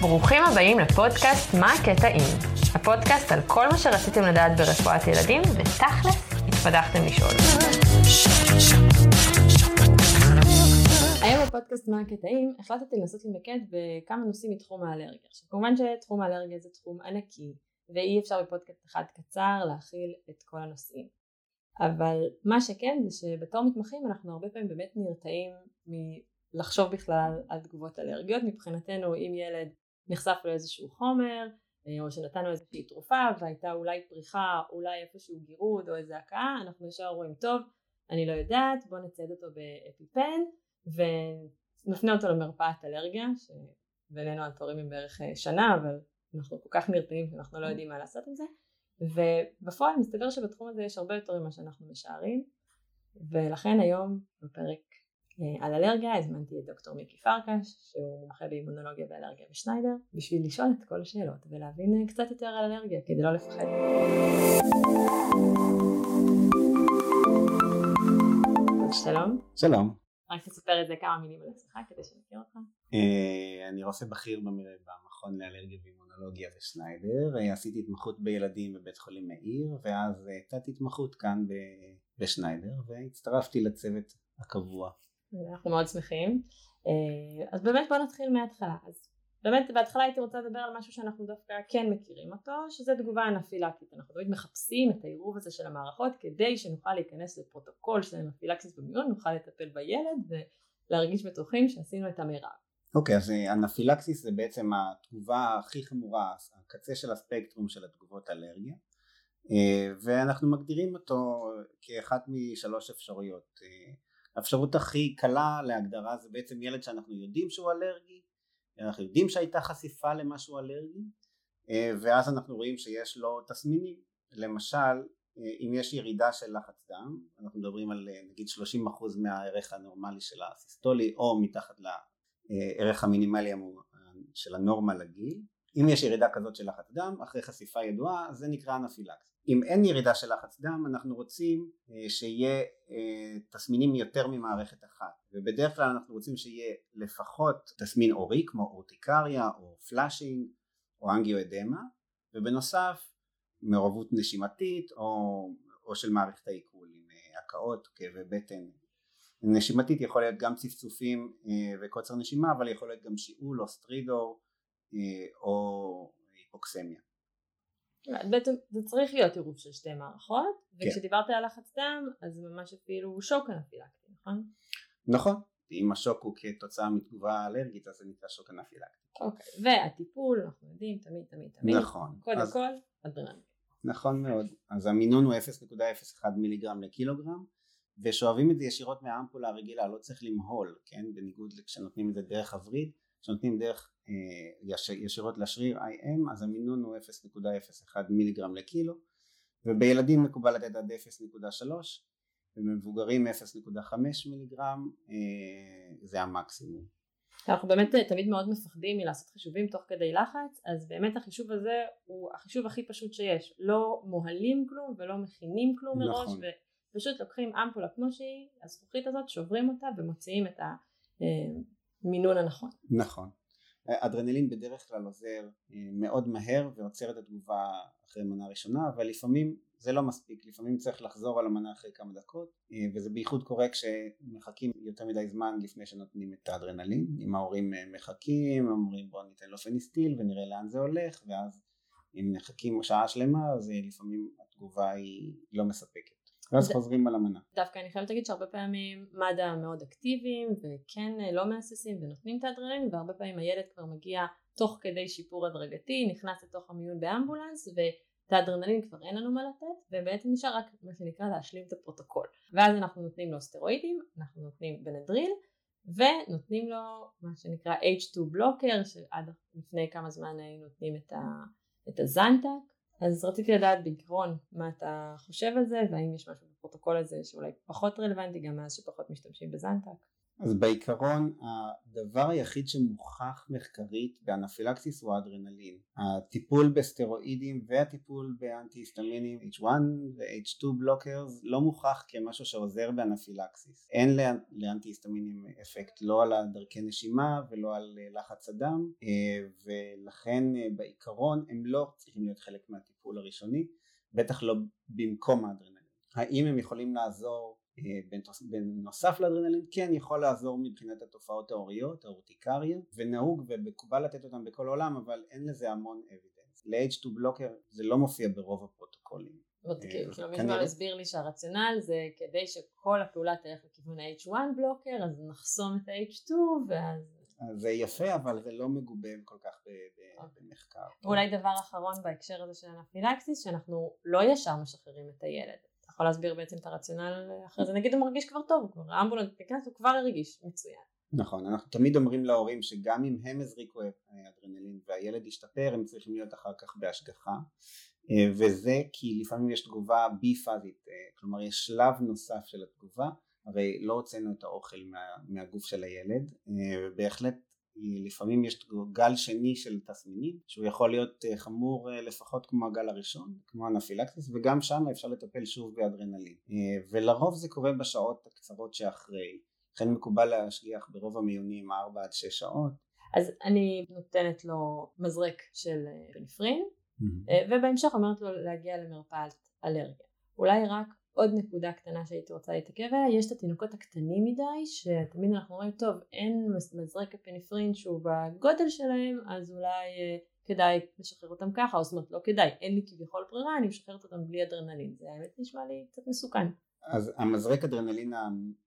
ברוכים הבאים לפודקאסט מה הקטע אם. הפודקאסט על כל מה שרציתם לדעת ברפואת ילדים, ותכלס, התפתחתם לשאול. היום בפודקאסט מה הקטעים החלטתי לנסות להתמקד בכמה נושאים מתחום האלרגיה. עכשיו כמובן שתחום האלרגיה זה תחום ענקי ואי אפשר בפודקאסט אחד קצר להכיל את כל הנושאים. אבל מה שכן זה שבתור מתמחים אנחנו הרבה פעמים באמת נרתעים מלחשוב בכלל על תגובות אלרגיות. מבחינתנו אם ילד נחשף לאיזשהו חומר אה, או שנתנו איזושהי תרופה והייתה אולי פריחה אולי איפשהו גירוד או איזה הכאה אנחנו ישר רואים טוב אני לא יודעת בוא נצייד אותו באפיפן ונפנה אותו למרפאת אלרגיה שבינינו התורים הם בערך אה, שנה אבל אנחנו כל כך נרתעים שאנחנו לא יודעים מה לעשות עם זה. ובפועל מסתבר שבתחום הזה יש הרבה יותר ממה שאנחנו משערים ולכן היום בפרק על אלרגיה הזמנתי את דוקטור מיקי פרקש שהוא מומחה באימונולוגיה ואלרגיה בשניידר בשביל לשאול את כל השאלות ולהבין אה, קצת יותר על אלרגיה כדי לא לפחד. שלום. שלום. רק תספר את זה כמה מילים על עצמך כדי שנכיר אותך. אה, אני רופא בכיר במכון לאלרגיה ואימונולוגיה בשניידר, עשיתי התמחות בילדים בבית חולים מאיר ואז תת התמחות כאן בשניידר והצטרפתי לצוות הקבוע אנחנו מאוד שמחים. אה, אז באמת בוא נתחיל מההתחלה. אז באמת בהתחלה הייתי רוצה לדבר על משהו שאנחנו דווקא כן מכירים אותו, שזה תגובה אנפילקטית. אנחנו תמיד מחפשים את העירוב הזה של המערכות כדי שנוכל להיכנס לפרוטוקול של אנפילקסיס במיון, נוכל לטפל בילד ולהרגיש בטוחים שעשינו את המרב. אוקיי, okay, אז אה, אנפילקסיס זה בעצם התגובה הכי חמורה, הקצה של הספקטרום של התגובות אלרגיה. אה, ואנחנו מגדירים אותו כאחת משלוש אפשרויות האפשרות הכי קלה להגדרה זה בעצם ילד שאנחנו יודעים שהוא אלרגי, אנחנו יודעים שהייתה חשיפה למשהו אלרגי אה, ואז אנחנו רואים שיש לו תסמינים, למשל אה, אם יש ירידה של לחץ דם, אנחנו מדברים על אה, נגיד 30% מהערך הנורמלי של הסיסטולי או מתחת לערך המינימלי של הנורמה לגיל, אם יש ירידה כזאת של לחץ דם אחרי חשיפה ידועה זה נקרא אנפילקס אם אין ירידה של לחץ דם אנחנו רוצים אה, שיהיה אה, תסמינים יותר ממערכת אחת. ובדרך כלל אנחנו רוצים שיהיה לפחות תסמין עורי כמו אורטיקריה או פלאשינג או אנגיואדמה ובנוסף מעורבות נשימתית או, או של מערכת העיכול עם אה, הקאות, כאבי בטן. נשימתית יכול להיות גם צפצופים וקוצר נשימה אבל יכול להיות גם שיעול או סטרידור או היפוקסמיה בעצם זה צריך להיות עירוב של שתי מערכות כן. וכשדיברת על לחץ דם אז זה ממש אפילו שוק אנפילקטי נכון? נכון. אם השוק הוא כתוצאה מתגובה אלרגית אז זה נקרא שוק אנפילקטי אוקיי והטיפול אנחנו יודעים תמיד תמיד תמיד. נכון קודם אז... כל אדרנלין. נכון מאוד. אז המינון הוא 0.01 מיליגרם לקילוגרם ושואבים את זה ישירות מהאמפולה הרגילה לא צריך למהול כן? בניגוד כשנותנים את זה דרך הווריד כשנותנים דרך אה, ישירות לשריר IM אז המינון הוא 0.01 מיליגרם לקילו ובילדים מקובל לתת עד 0.3 ובמבוגרים 0.5 מיליגרם אה, זה המקסימום. אנחנו באמת אה, תמיד מאוד מפחדים מלעשות חישובים תוך כדי לחץ אז באמת החישוב הזה הוא החישוב הכי פשוט שיש לא מוהלים כלום ולא מכינים כלום מראש נכון. ופשוט לוקחים אמפולה כמו שהיא הזכוכית הזאת שוברים אותה ומוציאים את המינון הנכון. נכון. אדרנלין בדרך כלל עוזר אה, מאוד מהר ועוצר את התגובה אחרי מנה ראשונה אבל לפעמים זה לא מספיק. לפעמים צריך לחזור על המנה אחרי כמה דקות אה, וזה בייחוד קורה כשמחכים יותר מדי זמן לפני שנותנים את האדרנלין. אם ההורים אה, מחכים אומרים בוא ניתן לו פניסטיל ונראה לאן זה הולך ואז אם מחכים שעה שלמה אז לפעמים התגובה היא לא מספקת ואז ד... חוזרים על המנה. דווקא אני חייבת להגיד שהרבה פעמים מד"א מאוד אקטיביים וכן אה, לא מהססים ונותנים את האדרנלין והרבה פעמים הילד כבר מגיע תוך כדי שיפור הדרגתי נכנס לתוך המיון באמבולנס ואת האדרנלין כבר אין לנו מה לתת ובעצם נשאר רק מה שנקרא להשלים את הפרוטוקול ואז אנחנו נותנים לו סטרואידים אנחנו נותנים בנדריל ונותנים לו מה שנקרא H2 blocker שעד לפני כמה זמן היינו נותנים את, ה, את הזנטק אז רציתי לדעת בעקרון מה אתה חושב על זה והאם יש משהו בפרוטוקול הזה שאולי פחות רלוונטי גם מאז שפחות משתמשים בזנטק. אז בעיקרון הדבר היחיד שמוכח מחקרית באנפילקסיס הוא האדרנלין. הטיפול בסטרואידים והטיפול באנטי-היסטמינים H1 ו-H2 blockers לא מוכח כמשהו שעוזר באנפילקסיס. אין לאנטי-היסטמינים אפקט לא על דרכי נשימה ולא על לחץ הדם ולכן בעיקרון הם לא צריכים להיות חלק מהטיפול הראשוני, בטח לא במקום האדרנלין. האם הם יכולים לעזור בנוסף לאדרנלין כן יכול לעזור מבחינת התופעות ההוריות, האורטיקריה ונהוג ומקובל לתת אותם בכל העולם אבל אין לזה המון אבידנס. ל-H2 בלוקר זה לא מופיע ברוב הפרוטוקולים. כאילו מישהו הסביר לי שהרציונל זה כדי שכל הפעולה תלך לכיוון ה-H1 בלוקר אז נחסום את ה-H2 ואז זה יפה אבל זה לא מגובה כל כך אוקיי. במחקר. אולי דבר אחרון בהקשר הזה של אנפילקסיס שאנחנו לא ישר משחררים את הילד יכול להסביר בעצם את הרציונל אחרי זה. נגיד הוא מרגיש כבר טוב הוא כבר האמבולנס נכנס הוא כבר הרגיש מצוין. נכון אנחנו תמיד אומרים להורים שגם אם הם הזריקו אדרנלין והילד ישתפר הם צריכים להיות אחר כך בהשגחה. אה, וזה כי לפעמים יש תגובה בי פאזית אה, כלומר יש שלב נוסף של התגובה הרי לא הוצאנו את האוכל מה, מהגוף של הילד אה, ובהחלט לפעמים יש גל שני של תסמינים שהוא יכול להיות אה, חמור אה, לפחות כמו הגל הראשון כמו אנפילקסיס וגם שם אפשר לטפל שוב באדרנלין. אה, ולרוב זה קורה בשעות הקצרות שאחרי. לכן מקובל להשגיח ברוב המיונים 4 עד 6 שעות. אז אני נותנת לו מזרק של פנפרין mm-hmm. ובהמשך אומרת לו להגיע למרפאת אלרגיה. אולי רק עוד נקודה קטנה שהייתי רוצה להתעכב עליה, יש את התינוקות הקטנים מדי, שתמיד אנחנו אומרים, טוב, אין מזרק הפניפרין שהוא בגודל שלהם, אז אולי אה, כדאי לשחרר אותם ככה, או זאת אומרת לא כדאי, אין לי כביכול ברירה, אני משחררת אותם בלי אדרנלין, זה האמת נשמע לי קצת מסוכן. אז המזרק אדרנלין,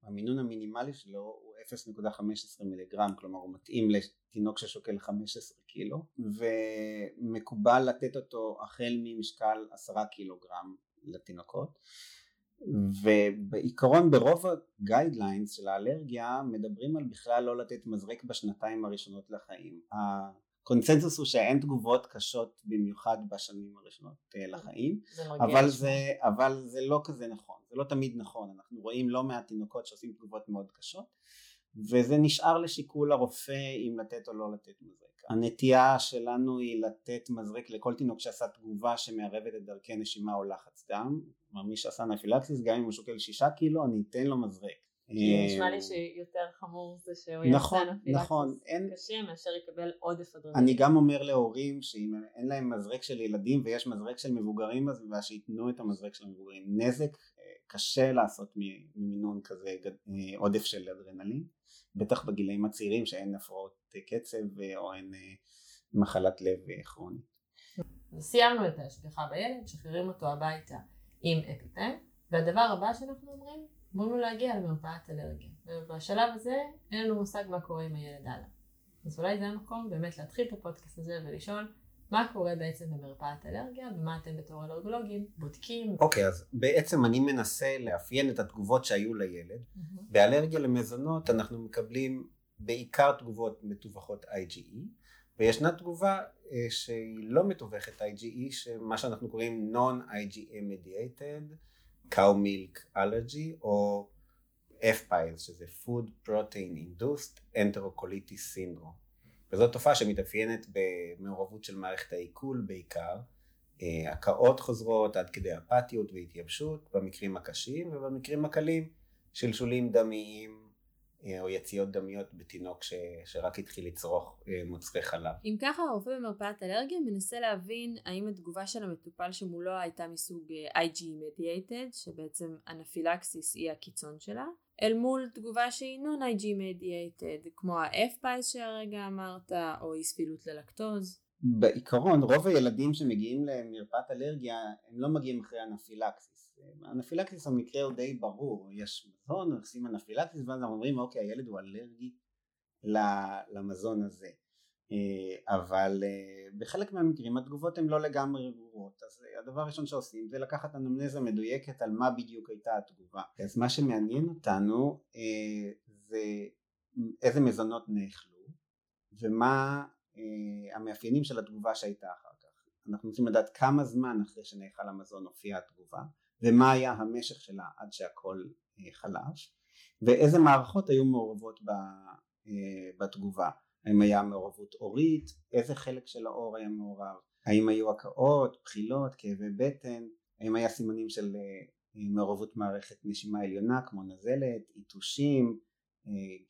המינון המינימלי שלו הוא 0.15 מיליגרם, כלומר הוא מתאים לתינוק ששוקל 15 קילו, ומקובל לתת אותו החל ממשקל 10 קילוגרם לתינוקות. ובעיקרון ברוב הגיידליינס של האלרגיה מדברים על בכלל לא לתת מזרק בשנתיים הראשונות לחיים. הקונצנזוס הוא שאין תגובות קשות במיוחד בשנים הראשונות אה, לחיים, זה אבל, זה, אבל זה לא כזה נכון, זה לא תמיד נכון, אנחנו רואים לא מעט תינוקות שעושים תגובות מאוד קשות וזה נשאר לשיקול הרופא אם לתת או לא לתת מזרק. הנטייה שלנו היא לתת מזרק לכל תינוק שעשה תגובה שמערבת את דרכי נשימה או לחץ דם כלומר מי שעשה נפילקסיס גם אם הוא שוקל שישה קילו אני אתן לו מזרק כי נשמע לי שיותר חמור זה שהוא נכון, יעשה נפילקסיס נכון, אין... קשה מאשר יקבל עודף אדרנלין. אני גם אומר להורים שאם אין להם מזרק של ילדים ויש מזרק של מבוגרים בסביבה שייתנו את המזרק של המבוגרים. נזק אה, קשה לעשות ממינון כזה אה, עודף של אדרנלין, בטח בגילאים הצעירים שאין הפרעות קצב אה, או אין מחלת לב כרונית. סיימנו את ההשגחה בילד, שחררים אותו הביתה עם אפיפן, והדבר הבא שאנחנו אומרים, אומרים לו להגיע למרפאת אלרגיה. ובשלב הזה אין לנו מושג מה קורה עם הילד הלאה. אז אולי זה המקום באמת להתחיל את הפודקאסט הזה ולשאול מה קורה בעצם במרפאת אלרגיה ומה אתם בתור אלרגולוגים בודקים. אוקיי okay, אז בעצם אני מנסה לאפיין את התגובות שהיו לילד. Mm-hmm. באלרגיה למזונות אנחנו מקבלים בעיקר תגובות מתווכות IgE וישנה תגובה אה, שהיא לא מתווכת IgE, שמה שאנחנו קוראים non-IgE mediated, cow milk allergy, או FPILS, שזה food protein induced enterocolitis syndrome. וזאת תופעה שמתאפיינת במעורבות של מערכת העיכול בעיקר, אה, הקאות חוזרות עד כדי אפתיות והתייבשות במקרים הקשים, ובמקרים הקלים שלשולים דמיים אה, או יציאות דמיות בתינוק ש, שרק התחיל לצרוך אה, מוצרי חלב. אם ככה הרופא במרפאת אלרגיה מנסה להבין האם התגובה של המטופל שמולו הייתה מסוג IG mediated שבעצם אנפילקסיס היא הקיצון שלה אל מול תגובה שהיא non-IG mediated כמו ה-F-Pies שהרגע אמרת או אי ספילות ללקטוז. בעיקרון רוב הילדים שמגיעים למרפאת אלרגיה הם לא מגיעים אחרי אנפילקסיס. אנפילקסיס המקרה הוא די ברור, יש מזון, עושים אנפילקסיס ואז אומרים אוקיי הילד הוא אלרגי למזון הזה אבל אה, בחלק מהמקרים התגובות הן לא לגמרי ברורות. אז הדבר הראשון שעושים זה לקחת אנמנזה מדויקת על מה בדיוק הייתה התגובה. אז מה שמעניין אותנו אה, זה איזה מזונות נאכלו ומה המאפיינים של התגובה שהייתה אחר כך. אנחנו רוצים לדעת כמה זמן אחרי שנאכל המזון הופיעה התגובה ומה היה המשך שלה עד שהכל אה, חלש ואיזה מערכות היו מעורבות בתגובה האם היה מעורבות אורית, איזה חלק של האור היה מעורב, האם היו הקאות, בחילות, כאבי בטן, האם היה סימנים של מעורבות מערכת נשימה עליונה כמו נזלת, עיטושים,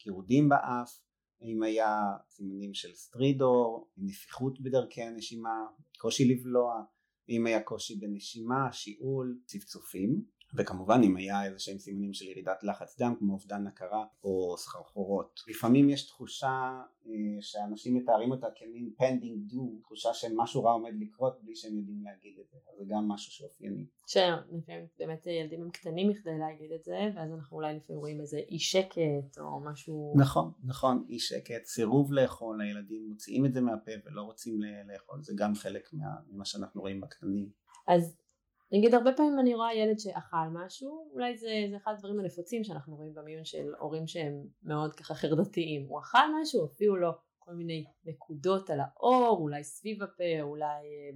גירודים באף, האם היה סימנים של סטרידור, נפיחות בדרכי הנשימה, קושי לבלוע, אם היה קושי בנשימה, שיעול, צפצופים וכמובן אם היה איזה שהם סימנים של ירידת לחץ דם כמו אובדן הכרה או סחרחורות. לפעמים יש תחושה אה, שאנשים מתארים אותה כמין impending doom, תחושה שמשהו רע עומד לקרות בלי שהם יודעים להגיד את זה, זה גם משהו שאופייני. שלפעמים באמת ילדים הם קטנים מכדי להגיד את זה ואז אנחנו אולי לפעמים רואים איזה אי שקט או משהו... נכון, נכון, אי שקט, סירוב לאכול, הילדים מוציאים את זה מהפה ולא רוצים לאכול, זה גם חלק ממה שאנחנו רואים בקטנים. אז נגיד הרבה פעמים אני רואה ילד שאכל משהו, אולי זה, זה אחד הדברים הנפוצים שאנחנו רואים במיון של הורים שהם מאוד ככה חרדתיים, הוא אכל משהו, הופיעו לו כל מיני נקודות על האור, אולי סביב הפה, אולי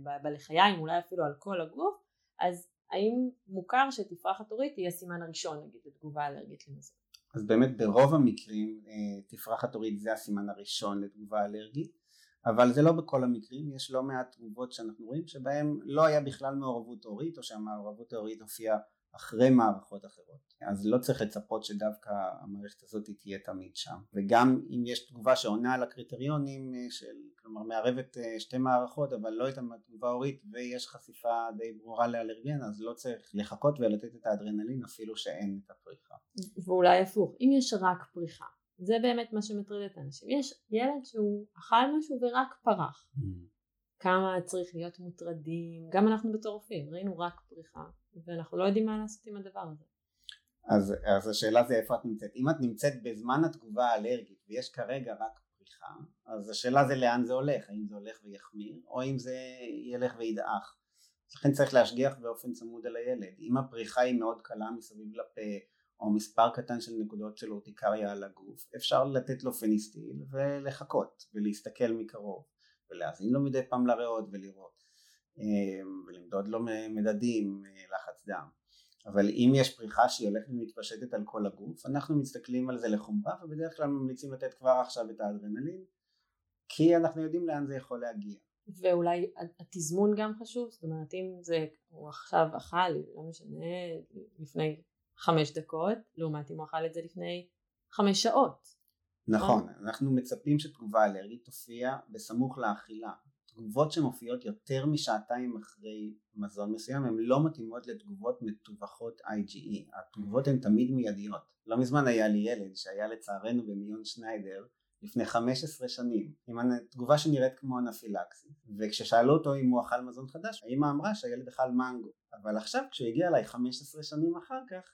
אה, בלחיים, אולי אפילו על כל הגוף, אז האם מוכר שתפרחת הורית תהיה סימן הראשון נגיד לתגובה אלרגית למזון? אז באמת ברוב המקרים אה, תפרחת הורית זה הסימן הראשון לתגובה אלרגית אבל זה לא בכל המקרים, יש לא מעט תגובות שאנחנו רואים שבהם לא היה בכלל מעורבות הורית או שהמעורבות ההורית הופיעה אחרי מערכות אחרות. אז לא צריך לצפות שדווקא המערכת הזאת תהיה תמיד שם. וגם אם יש תגובה שעונה על הקריטריונים אה, של כלומר מערבת אה, שתי מערכות אבל לא הייתה תגובה הורית ויש חשיפה די ברורה לאלרגן אז לא צריך לחכות ולתת את האדרנלין אפילו שאין את הפריחה. ואולי הפוך אם יש רק פריחה זה באמת מה שמטריד את האנשים. יש ילד שהוא אכל משהו ורק פרח. Mm. כמה צריך להיות מוטרדים, גם אנחנו בתור רופאים, ראינו רק פריחה, ואנחנו לא יודעים מה לעשות עם הדבר הזה. אז, אז השאלה זה איפה את נמצאת. אם את נמצאת בזמן התגובה האלרגית ויש כרגע רק פריחה, אז השאלה זה לאן זה הולך, האם זה הולך ויחמיר, או אם זה ילך וידעך. לכן צריך להשגיח באופן צמוד על הילד. אם הפריחה היא מאוד קלה מסביב לפה, או מספר קטן של נקודות של אורטיקריה על הגוף אפשר לתת לו פניסטיל ולחכות ולהסתכל מקרוב ולהאזין לו מדי פעם לריאות ולראות אמ, ולמדוד לו מדדים אה, לחץ דם. אבל אם יש פריחה שהיא הולכת ומתפשטת על כל הגוף אנחנו מסתכלים על זה לחומרה ובדרך כלל ממליצים לתת כבר עכשיו את האדרנלין כי אנחנו יודעים לאן זה יכול להגיע. ואולי התזמון גם חשוב, זאת אומרת אם זה הוא עכשיו אכל, לא משנה, לפני חמש דקות, לעומת אם הוא אכל את זה לפני חמש שעות. נכון, אנחנו מצפים שתגובה אלרגית תופיע בסמוך לאכילה. תגובות שמופיעות יותר משעתיים אחרי מזון מסוים הן לא מתאימות לתגובות מטווחות IgE, התגובות הן תמיד מיידיות. לא מזמן היה לי ילד שהיה לצערנו במיון שניידר לפני 15 שנים עם תגובה שנראית כמו אנפילקסי וכששאלו אותו אם הוא אכל מזון חדש האמא אמרה שהילד אכל מנגו. אבל עכשיו כשהוא הגיע אליי 15 שנים אחר כך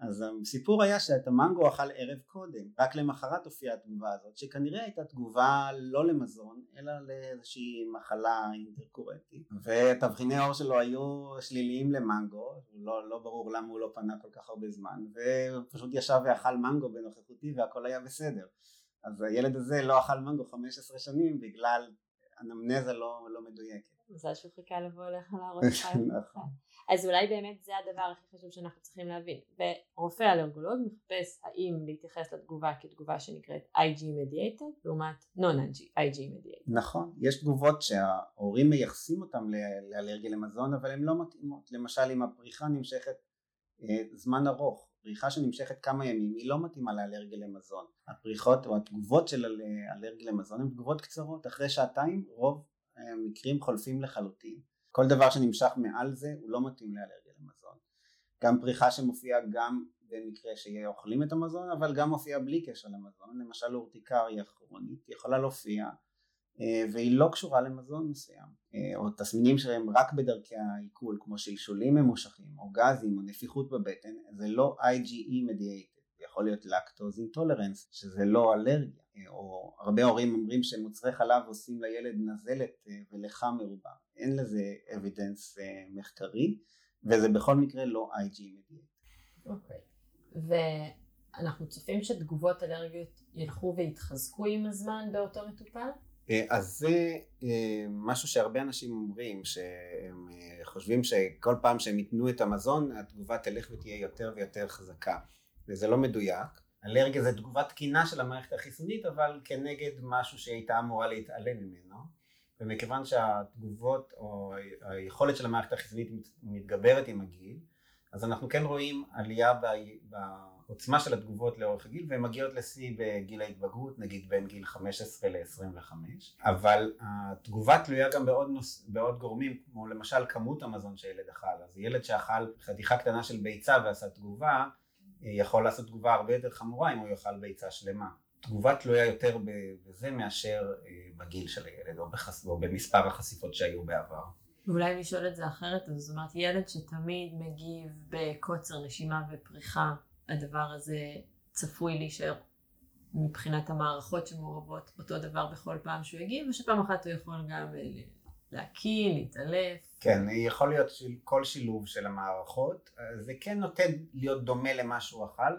אז, הסיפור היה שאת המנגו אכל ערב קודם. רק למחרת הופיעה התגובה הזאת שכנראה הייתה תגובה לא למזון אלא לאיזושהי מחלה אינטרקורנטית. ותבחיני העור שלו היו שליליים למנגו לא, לא ברור למה הוא לא פנה כל כך הרבה זמן ופשוט ישב ואכל מנגו בנוכחותי והכל היה בסדר אז הילד הזה לא אכל מנגו 15 שנים בגלל אנמנזה לא, לא מדויקת. מזל שהוא חיכה לבוא אליך להראות לך נכון. אז אולי באמת זה הדבר הכי חשוב שאנחנו צריכים להבין. ורופא אלרגולוג מחפש האם להתייחס לתגובה כתגובה שנקראת IG mediated לעומת non-IG mediated. נכון, יש תגובות שההורים מייחסים אותם לאלרגיה למזון אבל הן לא מתאימות. למשל אם הפריחה נמשכת אה, זמן ארוך פריחה שנמשכת כמה ימים היא לא מתאימה לאלרגיה למזון. הפריחות או התגובות של אלרגיה למזון הן תגובות קצרות. אחרי שעתיים רוב המקרים חולפים לחלוטין. כל דבר שנמשך מעל זה הוא לא מתאים לאלרגיה למזון. גם פריחה שמופיעה גם במקרה שאוכלים את המזון אבל גם מופיעה בלי קשר למזון. למשל אורטיקריה כרונית יכולה להופיע אה, והיא לא קשורה למזון מסוים אה, או תסמינים שהם רק בדרכי העיכול כמו שלשולים ממושכים או גזים או נפיחות בבטן זה לא IgE mediated יכול להיות לקטוז אינטולרנס שזה לא אלרגיה אה, או הרבה הורים אומרים שמוצרי חלב עושים לילד נזלת ולחה מרובה אין לזה אבידנס מחקרי וזה בכל מקרה לא IgE mediated. אוקיי. ואנחנו צופים שתגובות אלרגיות ילכו ויתחזקו עם הזמן באותו מטופל? אה, אז זה אה, משהו שהרבה אנשים אומרים שהם אה, חושבים שכל פעם שהם ייתנו את המזון התגובה תלך ותהיה יותר ויותר חזקה וזה לא מדויק. אלרגיה זה תגובה תקינה של המערכת החיסונית אבל כנגד משהו שהייתה אמורה להתעלם ממנו ומכיוון שהתגובות או היכולת של המערכת החיסונית מתגברת עם הגיל אז אנחנו כן רואים עלייה בעוצמה של התגובות לאורך הגיל והן מגיעות לשיא בגיל ההתבגרות נגיד בין גיל 15 ל-25 אבל התגובה תלויה גם בעוד, נוס, בעוד גורמים כמו למשל כמות המזון שילד אכל אז ילד שאכל חתיכה קטנה של ביצה ועשה תגובה יכול לעשות תגובה הרבה יותר חמורה אם הוא יאכל ביצה שלמה. תגובה תלויה יותר בזה מאשר אה, בגיל של הילד או, בחס... או במספר החשיפות שהיו בעבר. ואולי לשאול את זה אחרת, אז זאת אומרת ילד שתמיד מגיב בקוצר נשימה ופריחה, הדבר הזה צפוי להישאר מבחינת המערכות שמעורבות אותו דבר בכל פעם שהוא יגיב, או שפעם אחת הוא יכול גם אה, להקיא, להתעלף. כן, יכול להיות כל שילוב של המערכות, זה כן נוטה להיות דומה למה שהוא אכל,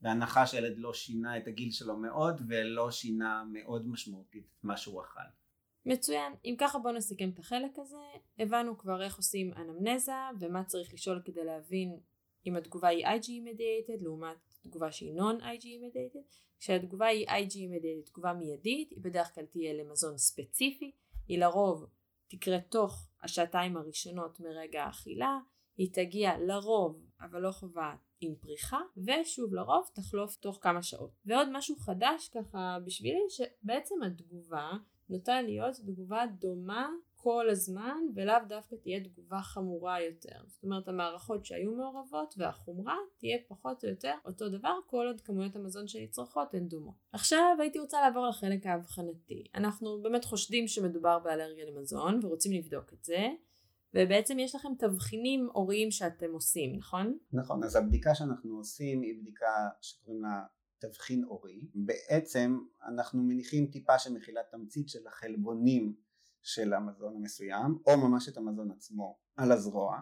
בהנחה שילד לא שינה את הגיל שלו מאוד ולא שינה מאוד משמעותית את מה שהוא אכל. מצוין, אם ככה בואו נסכם את החלק הזה, הבנו כבר איך עושים אנמנזה ומה צריך לשאול כדי להבין אם התגובה היא IgE mediated לעומת תגובה שהיא non-IgE mediated, כשהתגובה היא IgE mediated תגובה מיידית, היא בדרך כלל תהיה למזון ספציפי, היא לרוב תקרה תוך השעתיים הראשונות מרגע האכילה, היא תגיע לרוב, אבל לא חובה, עם פריחה, ושוב לרוב תחלוף תוך כמה שעות. ועוד משהו חדש ככה בשבילי, שבעצם התגובה נוטה להיות תגובה דומה כל הזמן ולאו דווקא תהיה תגובה חמורה יותר. זאת אומרת המערכות שהיו מעורבות והחומרה תהיה פחות או יותר אותו דבר כל עוד כמויות המזון שנצרכות הן דומות. עכשיו הייתי רוצה לעבור לחלק האבחנתי. אנחנו באמת חושדים שמדובר באלרגיה למזון ורוצים לבדוק את זה. ובעצם יש לכם תבחינים עוריים שאתם עושים, נכון? נכון, אז הבדיקה שאנחנו עושים היא בדיקה שקוראים לה תבחין עורי. בעצם אנחנו מניחים טיפה שמכילה תמצית של החלבונים של המזון המסוים או ממש את המזון עצמו על הזרוע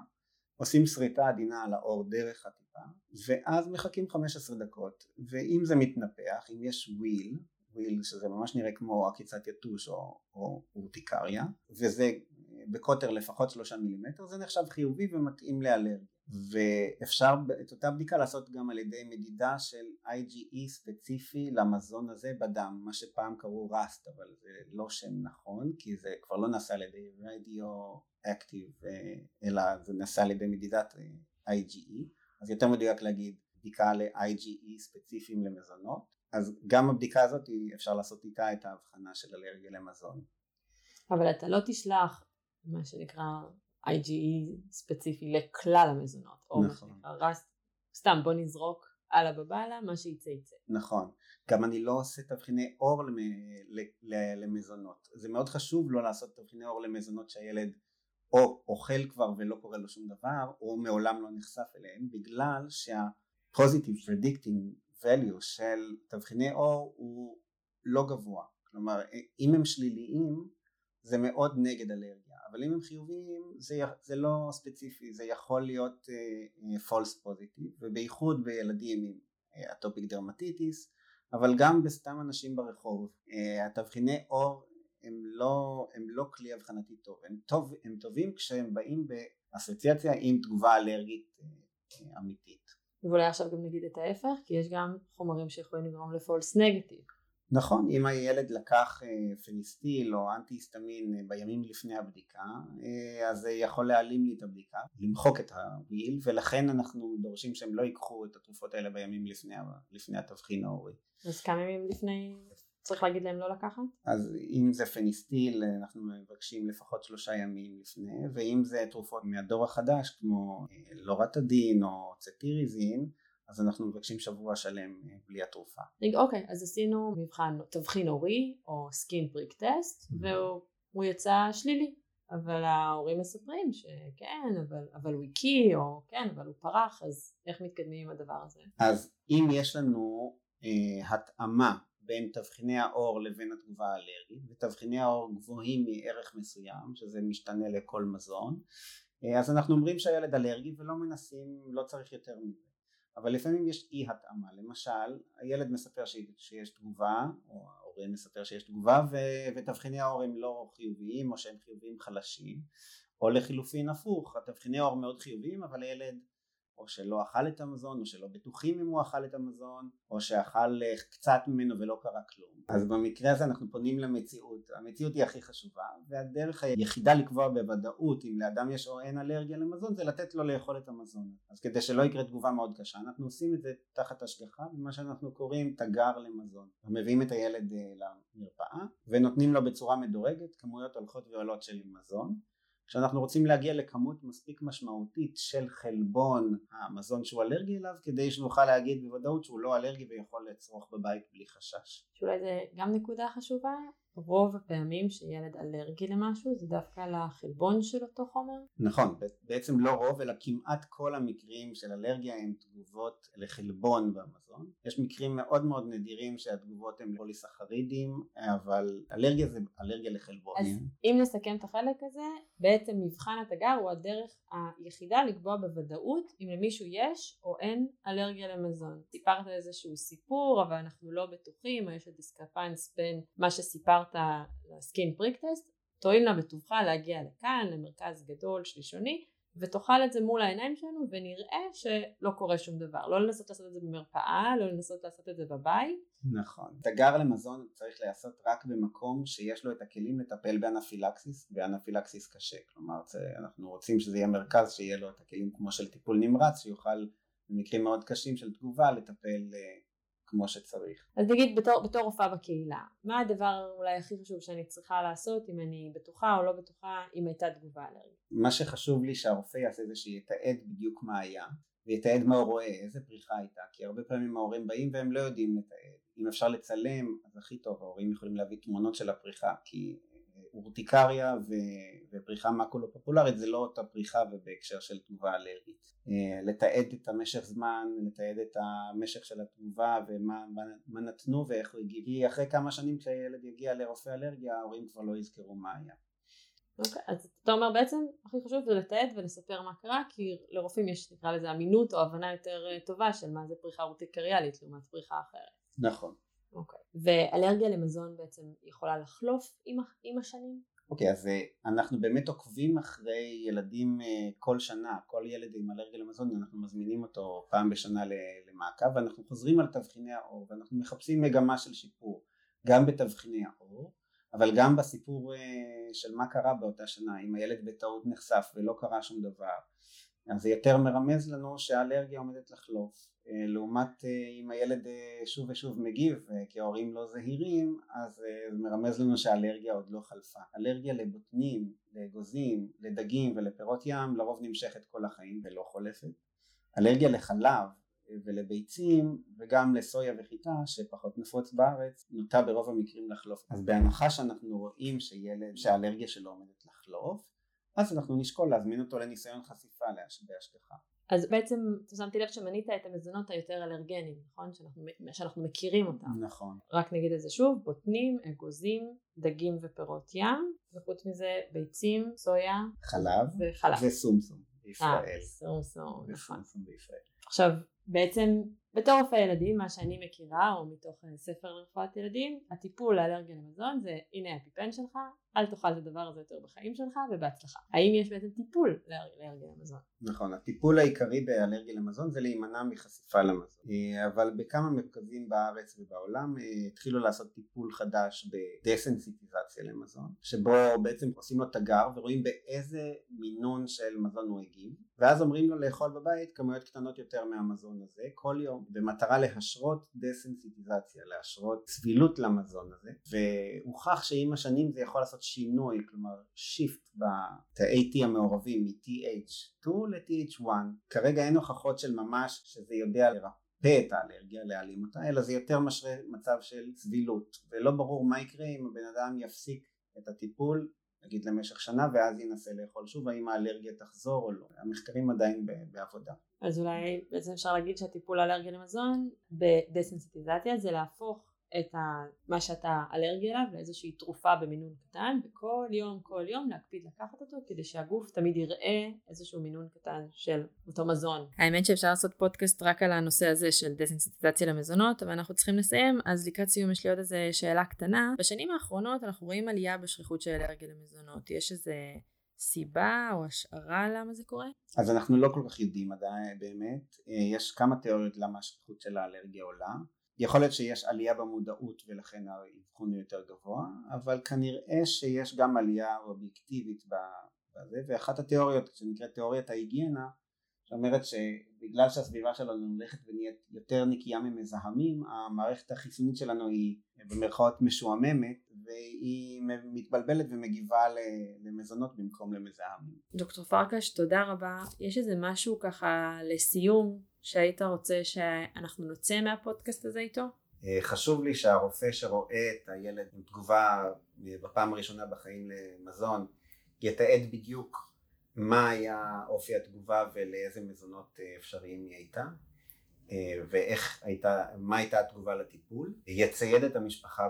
עושים שריטה עדינה על העור דרך הטיפה ואז מחכים 15 דקות ואם זה מתנפח אם יש וויל וויל שזה ממש נראה כמו עקיצת יתוש או, או אורטיקריה וזה בקוטר לפחות שלושה מילימטר זה נחשב חיובי ומתאים לאלרגיה ואפשר את אותה בדיקה לעשות גם על ידי מדידה של IgE ספציפי למזון הזה בדם מה שפעם קראו ראסט אבל זה לא שם נכון כי זה כבר לא נעשה על ידי רדיו אקטיב אלא זה נעשה על ידי מדידת אה, IgE אז יותר מדויק להגיד בדיקה ל-IgE ספציפיים למזונות. אז גם הבדיקה הזאת אפשר לעשות איתה את ההבחנה של אלרגיה למזון. אבל אתה לא תשלח מה שנקרא IGE ספציפי לכלל המזונות, או נכון. מה שנקרא רסט, סתם בוא נזרוק אללה בבאללה, מה שיצא יצא. נכון, גם אני לא עושה תבחיני אור למזונות, זה מאוד חשוב לא לעשות תבחיני אור למזונות שהילד או אוכל כבר ולא קורה לו שום דבר, או מעולם לא נחשף אליהם, בגלל שה-positive predicting value של תבחיני אור הוא לא גבוה, כלומר אם הם שליליים זה מאוד נגד אלרגיה אבל אם הם חיוביים זה, זה לא ספציפי זה יכול להיות uh, false positive ובייחוד בילדים עם אטופיק uh, דרמטיטיס אבל גם בסתם אנשים ברחוב uh, התבחיני אור הם לא, הם לא כלי אבחנתי טוב. הם, טוב הם טובים כשהם באים באסוציאציה עם תגובה אלרגית uh, אמיתית. ואולי עכשיו גם נגיד את ההפך כי יש גם חומרים שיכולים לגרום לפולס נגטיב נכון, אם הילד לקח אה, פניסטיל או אנטי היסטמין אה, בימים לפני הבדיקה, אה, אז זה יכול להעלים לי את הבדיקה, למחוק את הוויל, ולכן אנחנו דורשים שהם לא ייקחו את התרופות האלה בימים לפני, לפני התבחין ההורי. אז כמה ימים לפני צריך להגיד להם לא לקחת? אז אם זה פניסטיל אנחנו מבקשים לפחות שלושה ימים לפני, ואם זה תרופות מהדור החדש כמו לורטדין או צטיריזין, אז אנחנו מבקשים שבוע שלם אה, בלי התרופה. אוקיי, אז עשינו מבחן תבחין עורי או skin prick test והוא יצא שלילי. אבל ההורים מספרים שכן, אבל, אבל הוא הקיא, או כן, אבל הוא פרח, אז איך מתקדמים עם הדבר הזה? אז אם יש לנו אה, התאמה בין תבחיני העור לבין התגובה האלרגית, ותבחיני העור גבוהים מערך מסוים, שזה משתנה לכל מזון, אה, אז אנחנו אומרים שהילד אלרגי ולא מנסים, לא צריך יותר מזה. אבל לפעמים יש אי התאמה, למשל הילד מספר שיש תגובה או ההורה מספר שיש תגובה ו- ותבחיני האור הם לא חיוביים או שהם חיוביים חלשים או לחילופין הפוך, התבחיני האור מאוד חיוביים אבל הילד או שלא אכל את המזון, או שלא בטוחים אם הוא אכל את המזון, או שאכל אה, קצת ממנו ולא קרה כלום. אז במקרה הזה אנחנו פונים למציאות, המציאות היא הכי חשובה, והדרך היחידה לקבוע בוודאות אם לאדם יש או אין אלרגיה למזון זה לתת לו לאכול את המזון. אז כדי שלא יקרה תגובה מאוד קשה, אנחנו עושים את זה תחת השגחה, במה שאנחנו קוראים תגר למזון. מביאים את הילד אה, למרפאה, ונותנים לו בצורה מדורגת כמויות הולכות ועולות של מזון. כשאנחנו רוצים להגיע לכמות מספיק משמעותית של חלבון המזון שהוא אלרגי אליו כדי שנוכל להגיד בוודאות שהוא לא אלרגי ויכול לצרוך בבית בלי חשש. שאולי זה גם נקודה חשובה, רוב הפעמים שילד אלרגי למשהו זה דווקא לחלבון של אותו חומר? נכון, בעצם לא רוב אלא כמעט כל המקרים של אלרגיה הם תגובות לחלבון במזון. יש מקרים מאוד מאוד נדירים שהתגובות הן פוליסחרידים, אבל אלרגיה זה אלרגיה לחלבון. אז אם נסכם את החלק הזה, בעצם מבחן התגר הוא הדרך היחידה לקבוע בוודאות אם למישהו יש או אין אלרגיה למזון. סיפרת איזשהו סיפור אבל אנחנו לא בטוחים או יש איזה דיסקרפנס בין מה שסיפרת עברת לסקין פריק טסט, תואיל נא בטובך להגיע לכאן, למרכז גדול שלישוני, ותאכל את זה מול העיניים שלנו ונראה שלא קורה שום דבר. לא לנסות לעשות את זה במרפאה, לא לנסות לעשות את זה בבית. נכון. תגר למזון צריך להיעשות רק במקום שיש לו את הכלים לטפל באנפילקסיס, ואנפילקסיס קשה. כלומר, אנחנו רוצים שזה יהיה מרכז שיהיה לו את הכלים כמו של טיפול נמרץ, שיוכל במקרים מאוד קשים של תגובה לטפל אה, כמו שצריך. אז נגיד בתור, בתור רופאה בקהילה, מה הדבר אולי הכי חשוב שאני צריכה לעשות אם אני בטוחה או לא בטוחה אם הייתה תגובה אלרגית? מה שחשוב לי שהרופא יעשה זה שיתעד בדיוק מה היה ויתעד מה הוא רואה, איזה פריחה הייתה, כי הרבה פעמים ההורים באים והם לא יודעים לתעד. אם אפשר לצלם אז הכי טוב, ההורים יכולים להביא תמונות של הפריחה כי אורטיקריה ופריחה מקולו פופולרית זה לא אותה פריחה ובהקשר של תגובה אלרגית. אה, לתעד את המשך זמן, לתעד את המשך של התגובה ומה מה נתנו ואיך הוא הגיב. כי אחרי כמה שנים כשהילד יגיע לרופא אלרגיה ההורים כבר לא יזכרו מה היה. אוקיי, okay, אז אתה אומר בעצם הכי חשוב זה לתעד ולספר מה קרה כי לרופאים יש נקרא לזה אמינות או הבנה יותר אה, טובה של מה זה פריחה אורטיקריאלית לעומת פריחה אחרת. נכון. אוקיי. ואלרגיה למזון בעצם יכולה לחלוף עם, עם השנים? אוקיי, אז אה, אנחנו באמת עוקבים אחרי ילדים אה, כל שנה, כל ילד עם אלרגיה למזון, אנחנו מזמינים אותו פעם בשנה למעקב ואנחנו חוזרים על תבחיני האור ואנחנו מחפשים מגמה של שיפור, גם בתבחיני האור, אבל גם בסיפור אה, של מה קרה באותה שנה, אם הילד בטעות נחשף ולא קרה שום דבר, אז זה יותר מרמז לנו שהאלרגיה עומדת לחלוף אה, לעומת אה, אם הילד אה, שוב ושוב מגיב כי ההורים לא זהירים אז זה מרמז לנו שהאלרגיה עוד לא חלפה. אלרגיה לבוטנים, לאגוזים, לדגים ולפירות ים לרוב נמשכת כל החיים ולא חולפת. אלרגיה לחלב ולביצים וגם לסויה וחיטה שפחות נפוץ בארץ נוטה ברוב המקרים לחלוף. אז בהנחה שאנחנו רואים שילד שהאלרגיה שלו עומדת לחלוף אז אנחנו נשקול להזמין אותו לניסיון חשיפה בהשגחה. אז בעצם שמתי לב שמנית את המזונות היותר אלרגניים, נכון? שאנחנו, שאנחנו מכירים אותם. נכון. רק נגיד את זה שוב, בוטנים, אגוזים, דגים ופירות ים, וחוץ מזה ביצים, סויה, חלב, וחלב. וסומסום בישראל. אה, סומסום, נכון. וסומסום בישראל. עכשיו, בעצם בתור רופא ילדים מה שאני מכירה או מתוך אה, ספר לרפואת ילדים הטיפול לאלרגיה למזון זה הנה הפיפן שלך אל תאכל את הדבר הזה יותר בחיים שלך ובהצלחה האם יש בעצם טיפול לאלרגיה למזון? נכון הטיפול העיקרי באלרגיה למזון זה להימנע מחשיפה למזון אה, אבל בכמה מרכזים בארץ ובעולם אה, התחילו לעשות טיפול חדש בדסנסיטיזציה למזון שבו בעצם עושים לו תגר ורואים באיזה מינון של מזון הוא הגיב ואז אומרים לו לאכול בבית כמויות קטנות יותר מהמזון הזה כל יום במטרה להשרות דסנסיטיזציה, להשרות צבילות למזון הזה והוכח שעם השנים זה יכול לעשות שינוי, כלומר שיפט בתאי T המעורבים מ-TH2 ל-TH1 כרגע אין הוכחות של ממש שזה יודע לרפא את האלרגיה, להעלים אותה, אלא זה יותר משרה מצב של צבילות. ולא ברור מה יקרה אם הבן אדם יפסיק את הטיפול נגיד למשך שנה ואז ינסה לאכול שוב האם האלרגיה תחזור או לא. המחקרים עדיין בעבודה. אז אולי בעצם אפשר להגיד שהטיפול האלרגיה למזון בדסנסיטיזציה זה להפוך את ה, מה שאתה אלרגי אליו לאיזושהי תרופה במינון קטן וכל יום כל יום להקפיד לקחת אותו כדי שהגוף תמיד יראה איזשהו מינון קטן של אותו מזון. האמת שאפשר לעשות פודקאסט רק על הנושא הזה של דסנסיטיזציה למזונות אבל אנחנו צריכים לסיים אז לקראת סיום יש לי עוד איזה שאלה קטנה בשנים האחרונות אנחנו רואים עלייה בשכיחות של אלרגיה למזונות יש איזה סיבה או השערה למה זה קורה? אז אנחנו לא כל כך יודעים עדיין באמת, אה, יש כמה תיאוריות למה השכיחות של האלרגיה עולה, יכול להיות שיש עלייה במודעות ולכן האבחון הוא יותר גבוה, אבל כנראה שיש גם עלייה אובייקטיבית בזה, ואחת התיאוריות שנקראת תיאוריית ההיגיינה שאומרת שבגלל שהסביבה שלנו הולכת ונהיית יותר נקייה ממזהמים המערכת החיסונית שלנו היא במרכאות משועממת והיא מתבלבלת ומגיבה למזונות במקום למזהמים. דוקטור פרקש תודה רבה יש איזה משהו ככה לסיום שהיית רוצה שאנחנו נוצא מהפודקאסט הזה איתו? אה, חשוב לי שהרופא שרואה את הילד עם תגובה בפעם הראשונה בחיים למזון יתעד בדיוק מה היה אופי התגובה ולאיזה מזונות אה, אפשריים היא הייתה אה, ואיך הייתה, מה הייתה התגובה לטיפול, יצייד את המשפחה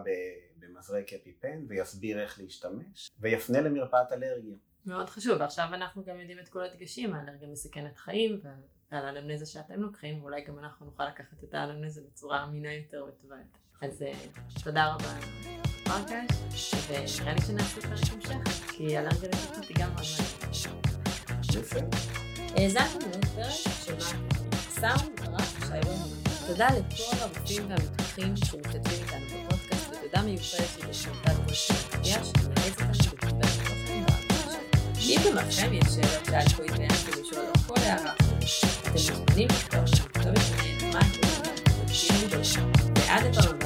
במזרק אפיפן ויסביר איך להשתמש ויפנה למרפאת אלרגיה. מאוד חשוב, ועכשיו אנחנו גם יודעים את כל הדגשים, האלרגיה מסכנת חיים ועל האנמנזה שאתם לוקחים, ואולי גם אנחנו נוכל לקחת את האנמנזה בצורה אמינה יותר וטובה יותר. אז אה, תודה רבה פרקש, ונראה לי שנעשה פרק המשך, כי אלרגיה לטיפול היא גם מאוד. האזנתם לעוד פרק של סאונד רב שהיום תודה לכל הרופאים והמתמחים שמשתתפים איתנו בפודקאסט ותודה מיוחדת לשמתת ראש המדיח שמייעץ אותנו בקיבל תוכן אם לכם יש שאלות שהיה פה התעיינתם לשאול או כל הערה de champagne, champagne, champagne,